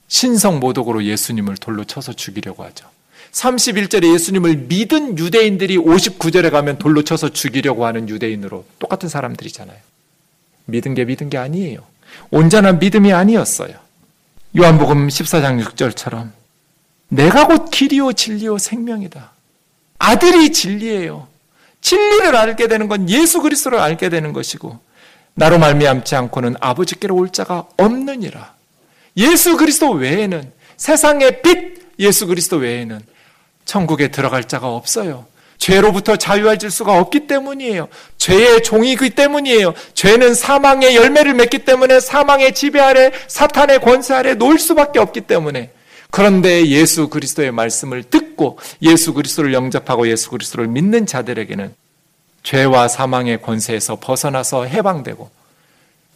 신성 모독으로 예수님을 돌로 쳐서 죽이려고 하죠. 31절에 예수님을 믿은 유대인들이 59절에 가면 돌로 쳐서 죽이려고 하는 유대인으로 똑같은 사람들이잖아요. 믿은 게 믿은 게 아니에요. 온전한 믿음이 아니었어요. 요한복음 14장 6절처럼 내가 곧 길이요 진리요 생명이다. 아들이 진리예요. 진리를 알게 되는 건 예수 그리스도를 알게 되는 것이고 나로 말미암지 않고는 아버지께로 올 자가 없느니라. 예수 그리스도 외에는 세상의 빛 예수 그리스도 외에는 천국에 들어갈 자가 없어요. 죄로부터 자유해질 수가 없기 때문이에요. 죄의 종이기 때문이에요. 죄는 사망의 열매를 맺기 때문에 사망의 지배 아래 사탄의 권세 아래 놓을 수밖에 없기 때문에 그런데 예수 그리스도의 말씀을 듣고 예수 그리스도를 영접하고 예수 그리스도를 믿는 자들에게는 죄와 사망의 권세에서 벗어나서 해방되고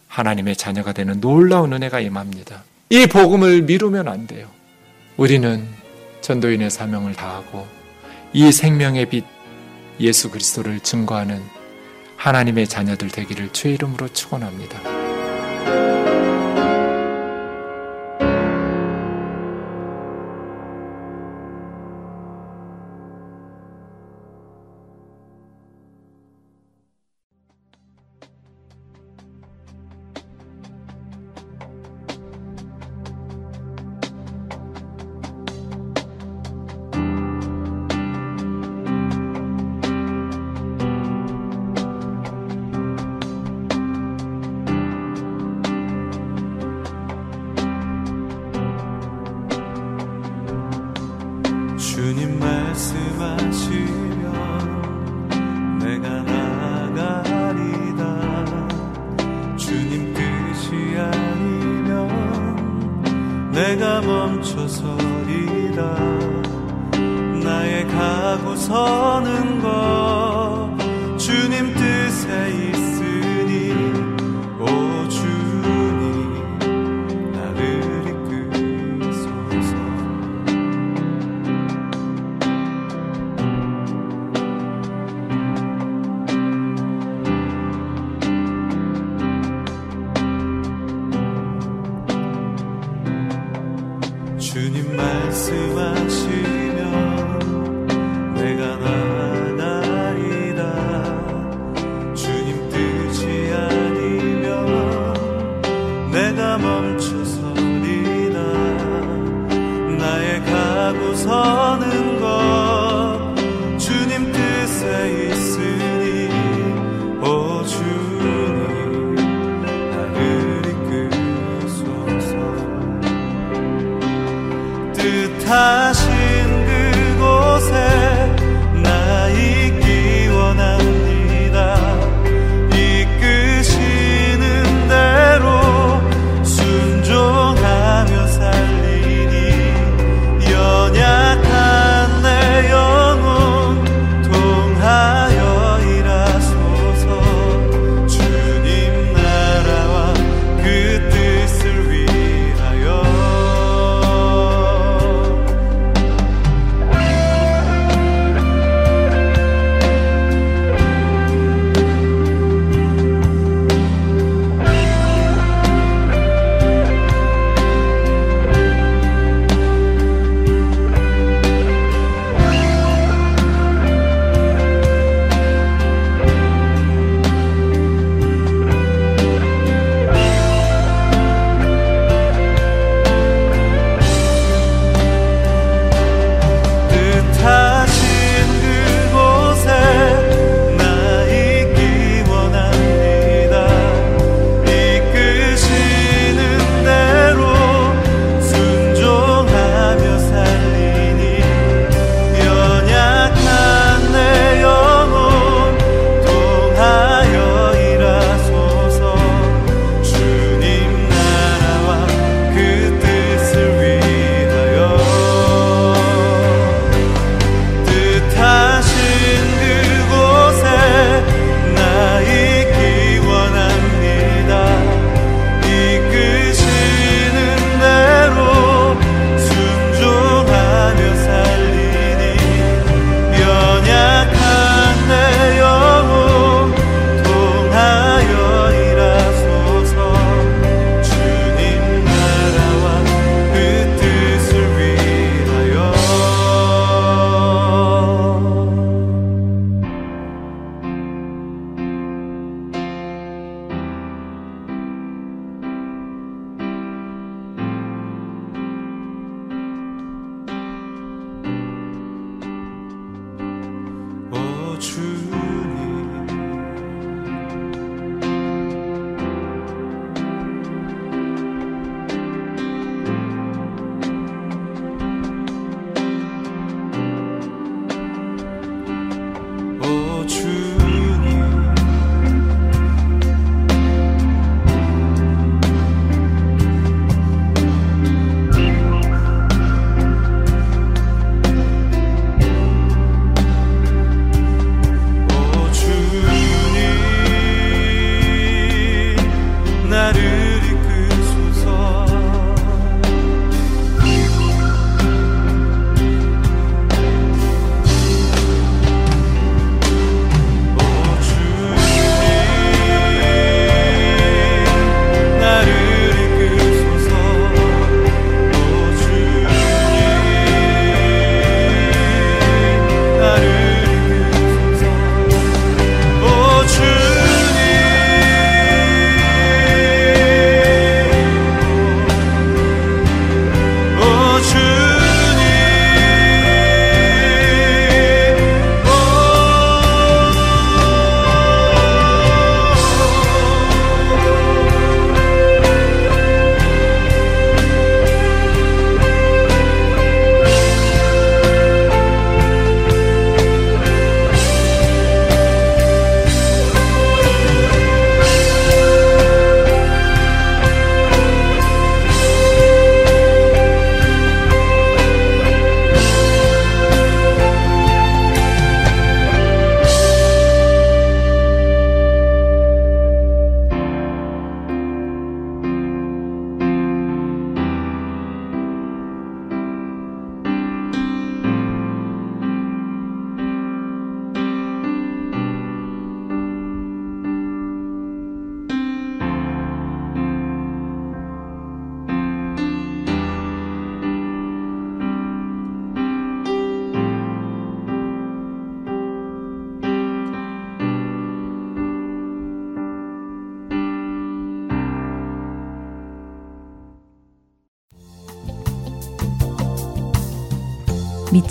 하나님의 자녀가 되는 놀라운 은혜가 임합니다. 이 복음을 미루면 안 돼요. 우리는 전도인의 사명을 다하고 이 생명의 빛 예수 그리스도를 증거하는 하나님의 자녀들 되기를 주의 이름으로 축원합니다. 멈춰서리라. 나의 가고 서는 것.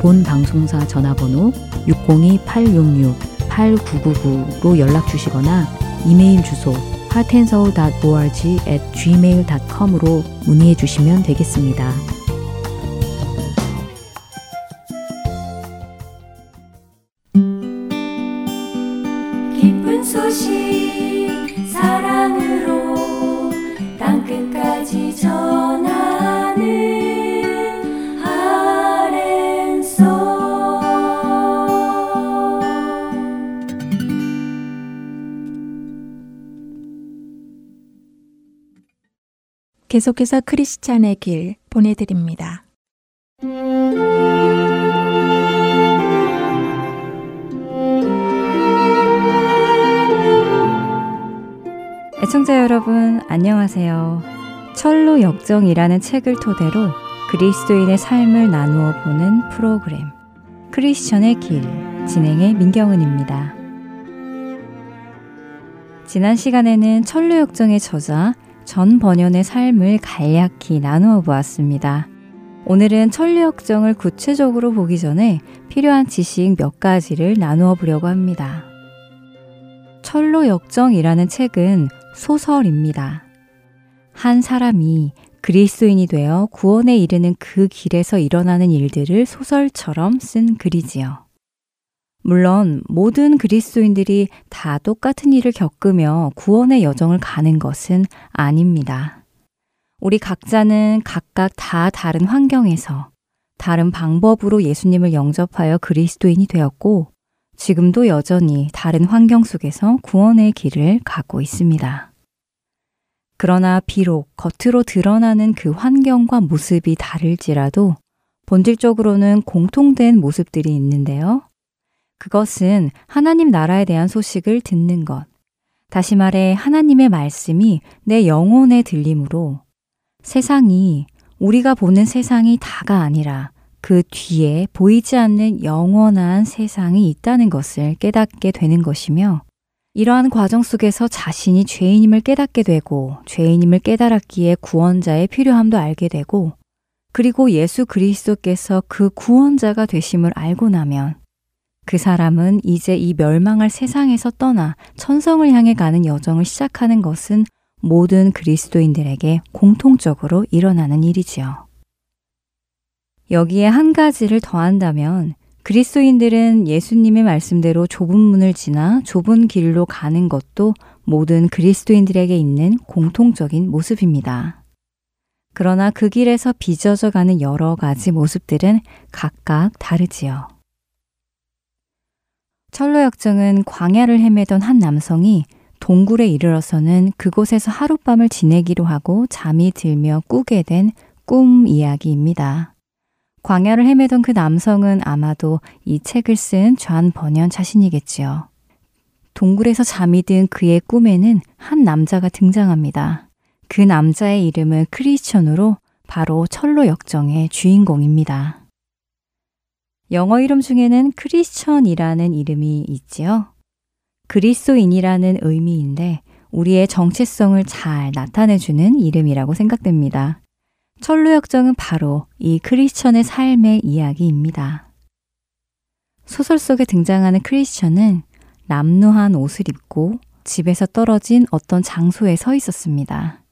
본 방송사 전화번호 602-866-8999로 연락 주시거나 이메일 주소 heartandsoul.org at gmail.com으로 문의해 주시면 되겠습니다. 계속해서 크리스찬의 길 보내드립니다. 애청자 여러분, 안녕하세요. 철로 역정이라는 책을 토대로 그리스도인의 삶을 나누어 보는 프로그램 크리스천의 길 진행의 민경은입니다. 지난 시간에는 철로 역정의 저자 전 번연의 삶을 간략히 나누어 보았습니다. 오늘은 천리역정을 구체적으로 보기 전에 필요한 지식 몇 가지를 나누어 보려고 합니다. 철로역정이라는 책은 소설입니다. 한 사람이 그리스도인이 되어 구원에 이르는 그 길에서 일어나는 일들을 소설처럼 쓴 글이지요. 물론 모든 그리스도인들이 다 똑같은 일을 겪으며 구원의 여정을 가는 것은 아닙니다. 우리 각자는 각각 다 다른 환경에서 다른 방법으로 예수님을 영접하여 그리스도인이 되었고 지금도 여전히 다른 환경 속에서 구원의 길을 가고 있습니다. 그러나 비록 겉으로 드러나는 그 환경과 모습이 다를지라도 본질적으로는 공통된 모습들이 있는데요. 그것은 하나님 나라에 대한 소식을 듣는 것. 다시 말해 하나님의 말씀이 내 영혼에 들림으로 세상이 우리가 보는 세상이 다가 아니라 그 뒤에 보이지 않는 영원한 세상이 있다는 것을 깨닫게 되는 것이며 이러한 과정 속에서 자신이 죄인임을 깨닫게 되고 죄인임을 깨달았기에 구원자의 필요함도 알게 되고 그리고 예수 그리스도께서 그 구원자가 되심을 알고 나면 그 사람은 이제 이 멸망할 세상에서 떠나 천성을 향해 가는 여정을 시작하는 것은 모든 그리스도인들에게 공통적으로 일어나는 일이지요. 여기에 한 가지를 더한다면 그리스도인들은 예수님의 말씀대로 좁은 문을 지나 좁은 길로 가는 것도 모든 그리스도인들에게 있는 공통적인 모습입니다. 그러나 그 길에서 빚어져 가는 여러 가지 모습들은 각각 다르지요. 철로역정은 광야를 헤매던 한 남성이 동굴에 이르러서는 그곳에서 하룻밤을 지내기로 하고 잠이 들며 꾸게 된 꿈 이야기입니다. 광야를 헤매던 그 남성은 아마도 이 책을 쓴 좌한 번연 자신이겠지요. 동굴에서 잠이 든 그의 꿈에는 한 남자가 등장합니다. 그 남자의 이름은 크리스천으로 바로 철로 역정의 주인공입니다. 영어 이름 중에는 크리스천이라는 이름이 있지요. 그리스도인이라는 의미인데 우리의 정체성을 잘 나타내주는 이름이라고 생각됩니다. 철로 역정은 바로 이 크리스천의 삶의 이야기입니다. 소설 속에 등장하는 크리스천은 남루한 옷을 입고 집에서 떨어진 어떤 장소에 서 있었습니다.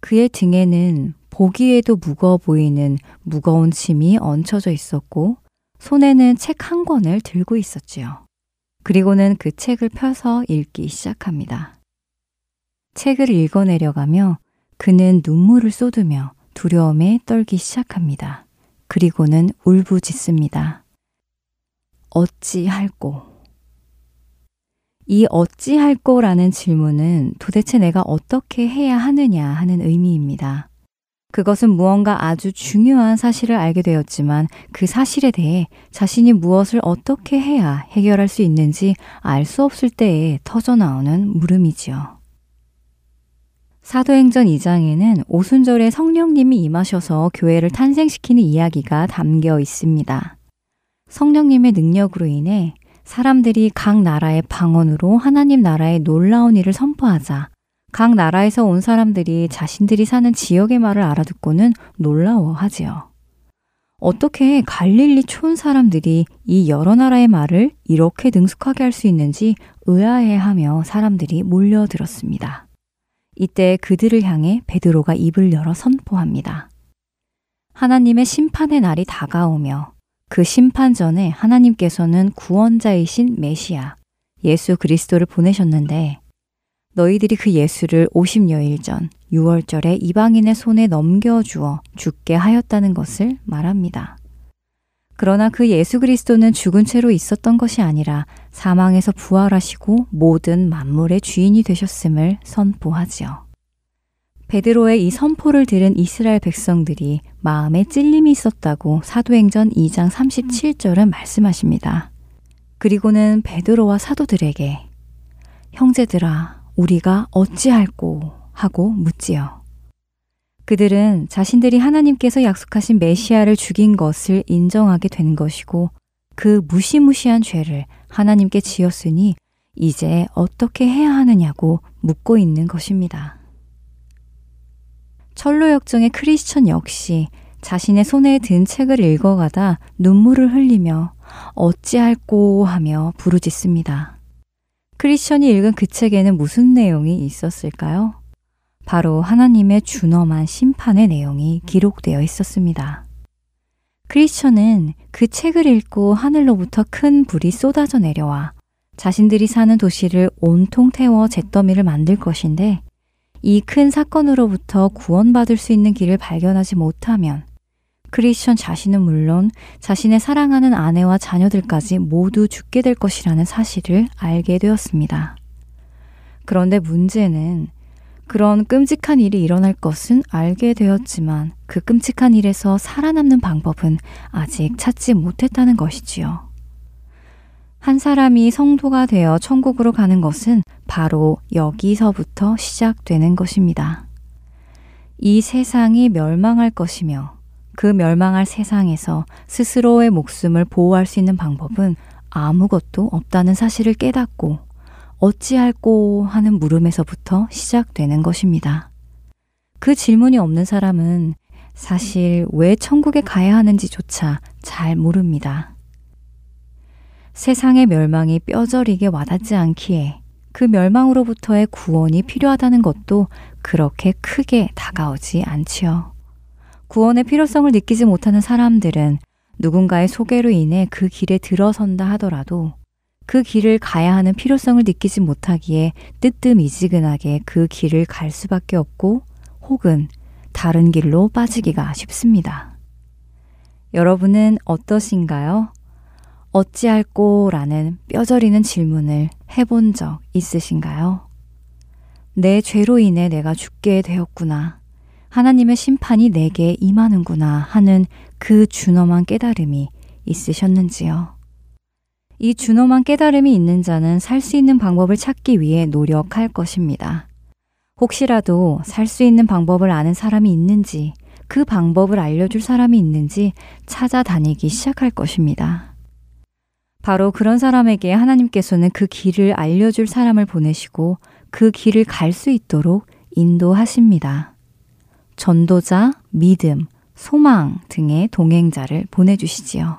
그의 등에는 보기에도 무거워 보이는 무거운 짐이 얹혀져 있었고 손에는 책 한 권을 들고 있었지요. 그리고는 그 책을 펴서 읽기 시작합니다. 책을 읽어내려가며 그는 눈물을 쏟으며 두려움에 떨기 시작합니다. 그리고는 울부짖습니다. 어찌할꼬? 이 어찌할꼬라는 질문은 도대체 내가 어떻게 해야 하느냐 하는 의미입니다. 그것은 무언가 아주 중요한 사실을 알게 되었지만 그 사실에 대해 자신이 무엇을 어떻게 해야 해결할 수 있는지 알 수 없을 때에 터져나오는 물음이지요. 사도행전 2장에는 오순절에 성령님이 임하셔서 교회를 탄생시키는 이야기가 담겨 있습니다. 성령님의 능력으로 인해 사람들이 각 나라의 방언으로 하나님 나라의 놀라운 일을 선포하자 각 나라에서 온 사람들이 자신들이 사는 지역의 말을 알아듣고는 놀라워하지요. 어떻게 갈릴리 촌 사람들이 이 여러 나라의 말을 이렇게 능숙하게 할 수 있는지 의아해하며 사람들이 몰려들었습니다. 이때 그들을 향해 베드로가 입을 열어 선포합니다. 하나님의 심판의 날이 다가오며 그 심판 전에 하나님께서는 구원자이신 메시아, 예수 그리스도를 보내셨는데 너희들이 그 예수를 50여일 전 6월절에 이방인의 손에 넘겨주어 죽게 하였다는 것을 말합니다. 그러나 그 예수 그리스도는 죽은 채로 있었던 것이 아니라 사망에서 부활하시고 모든 만물의 주인이 되셨음을 선포하지요. 베드로의 이 선포를 들은 이스라엘 백성들이 마음에 찔림이 있었다고 사도행전 2장 37절은 말씀하십니다. 그리고는 베드로와 사도들에게 형제들아 우리가 어찌할꼬 하고 묻지요. 그들은 자신들이 하나님께서 약속하신 메시아를 죽인 것을 인정하게 된 것이고 그 무시무시한 죄를 하나님께 지었으니 이제 어떻게 해야 하느냐고 묻고 있는 것입니다. 철로 역정의 크리스천 역시 자신의 손에 든 책을 읽어가다 눈물을 흘리며 어찌할꼬 하며 부르짖습니다. 크리스천이 읽은 그 책에는 무슨 내용이 있었을까요? 바로 하나님의 준엄한 심판의 내용이 기록되어 있었습니다. 크리스천은 그 책을 읽고 하늘로부터 큰 불이 쏟아져 내려와 자신들이 사는 도시를 온통 태워 잿더미를 만들 것인데 이 큰 사건으로부터 구원받을 수 있는 길을 발견하지 못하면 크리스천 자신은 물론 자신의 사랑하는 아내와 자녀들까지 모두 죽게 될 것이라는 사실을 알게 되었습니다. 그런데 문제는 그런 끔찍한 일이 일어날 것은 알게 되었지만 그 끔찍한 일에서 살아남는 방법은 아직 찾지 못했다는 것이지요. 한 사람이 성도가 되어 천국으로 가는 것은 바로 여기서부터 시작되는 것입니다. 이 세상이 멸망할 것이며 그 멸망할 세상에서 스스로의 목숨을 보호할 수 있는 방법은 아무것도 없다는 사실을 깨닫고 어찌할꼬 하는 물음에서부터 시작되는 것입니다. 그 질문이 없는 사람은 사실 왜 천국에 가야 하는지조차 잘 모릅니다. 세상의 멸망이 뼈저리게 와닿지 않기에 그 멸망으로부터의 구원이 필요하다는 것도 그렇게 크게 다가오지 않지요. 구원의 필요성을 느끼지 못하는 사람들은 누군가의 소개로 인해 그 길에 들어선다 하더라도 그 길을 가야 하는 필요성을 느끼지 못하기에 뜨뜻미지근하게 그 길을 갈 수밖에 없고 혹은 다른 길로 빠지기가 쉽습니다. 여러분은 어떠신가요? 어찌할꼬 라는 뼈저리는 질문을 해본 적 있으신가요? 내 죄로 인해 내가 죽게 되었구나. 하나님의 심판이 내게 임하는구나 하는 그 준엄한 깨달음이 있으셨는지요? 이 준엄한 깨달음이 있는 자는 살 수 있는 방법을 찾기 위해 노력할 것입니다. 혹시라도 살 수 있는 방법을 아는 사람이 있는지, 그 방법을 알려줄 사람이 있는지 찾아다니기 시작할 것입니다. 바로 그런 사람에게 하나님께서는 그 길을 알려줄 사람을 보내시고 그 길을 갈 수 있도록 인도하십니다. 전도자, 믿음, 소망 등의 동행자를 보내주시지요.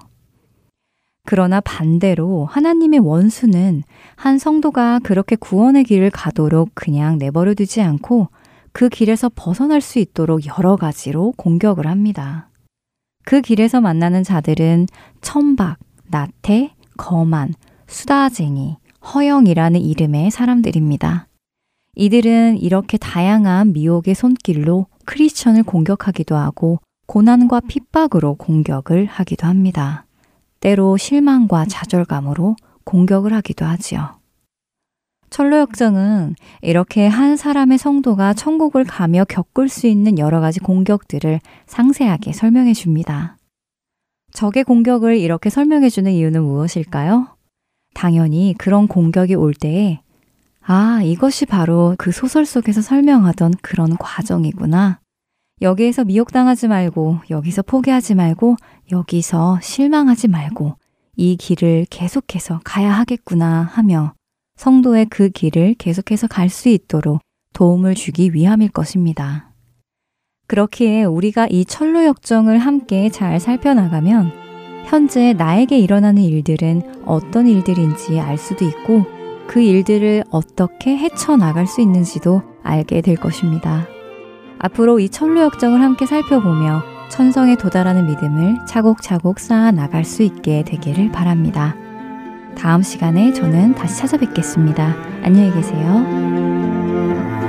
그러나 반대로 하나님의 원수는 한 성도가 그렇게 구원의 길을 가도록 그냥 내버려 두지 않고 그 길에서 벗어날 수 있도록 여러 가지로 공격을 합니다. 그 길에서 만나는 자들은 천박, 나태, 거만, 수다쟁이, 허영이라는 이름의 사람들입니다. 이들은 이렇게 다양한 미혹의 손길로 크리스천을 공격하기도 하고 고난과 핍박으로 공격을 하기도 합니다. 때로 실망과 좌절감으로 공격을 하기도 하지요. 철로역정은 이렇게 한 사람의 성도가 천국을 가며 겪을 수 있는 여러 가지 공격들을 상세하게 설명해 줍니다. 적의 공격을 이렇게 설명해 주는 이유는 무엇일까요? 당연히 그런 공격이 올 때에 아, 이것이 바로 그 소설 속에서 설명하던 그런 과정이구나. 여기에서 미혹당하지 말고, 여기서 포기하지 말고, 여기서 실망하지 말고, 이 길을 계속해서 가야 하겠구나 하며 성도의 그 길을 계속해서 갈 수 있도록 도움을 주기 위함일 것입니다. 그렇기에 우리가 이 철로 역정을 함께 잘 살펴나가면 현재 나에게 일어나는 일들은 어떤 일들인지 알 수도 있고 그 일들을 어떻게 헤쳐나갈 수 있는지도 알게 될 것입니다. 앞으로 이 철로 역정을 함께 살펴보며 천성에 도달하는 믿음을 차곡차곡 쌓아 나갈 수 있게 되기를 바랍니다. 다음 시간에 저는 다시 찾아뵙겠습니다. 안녕히 계세요.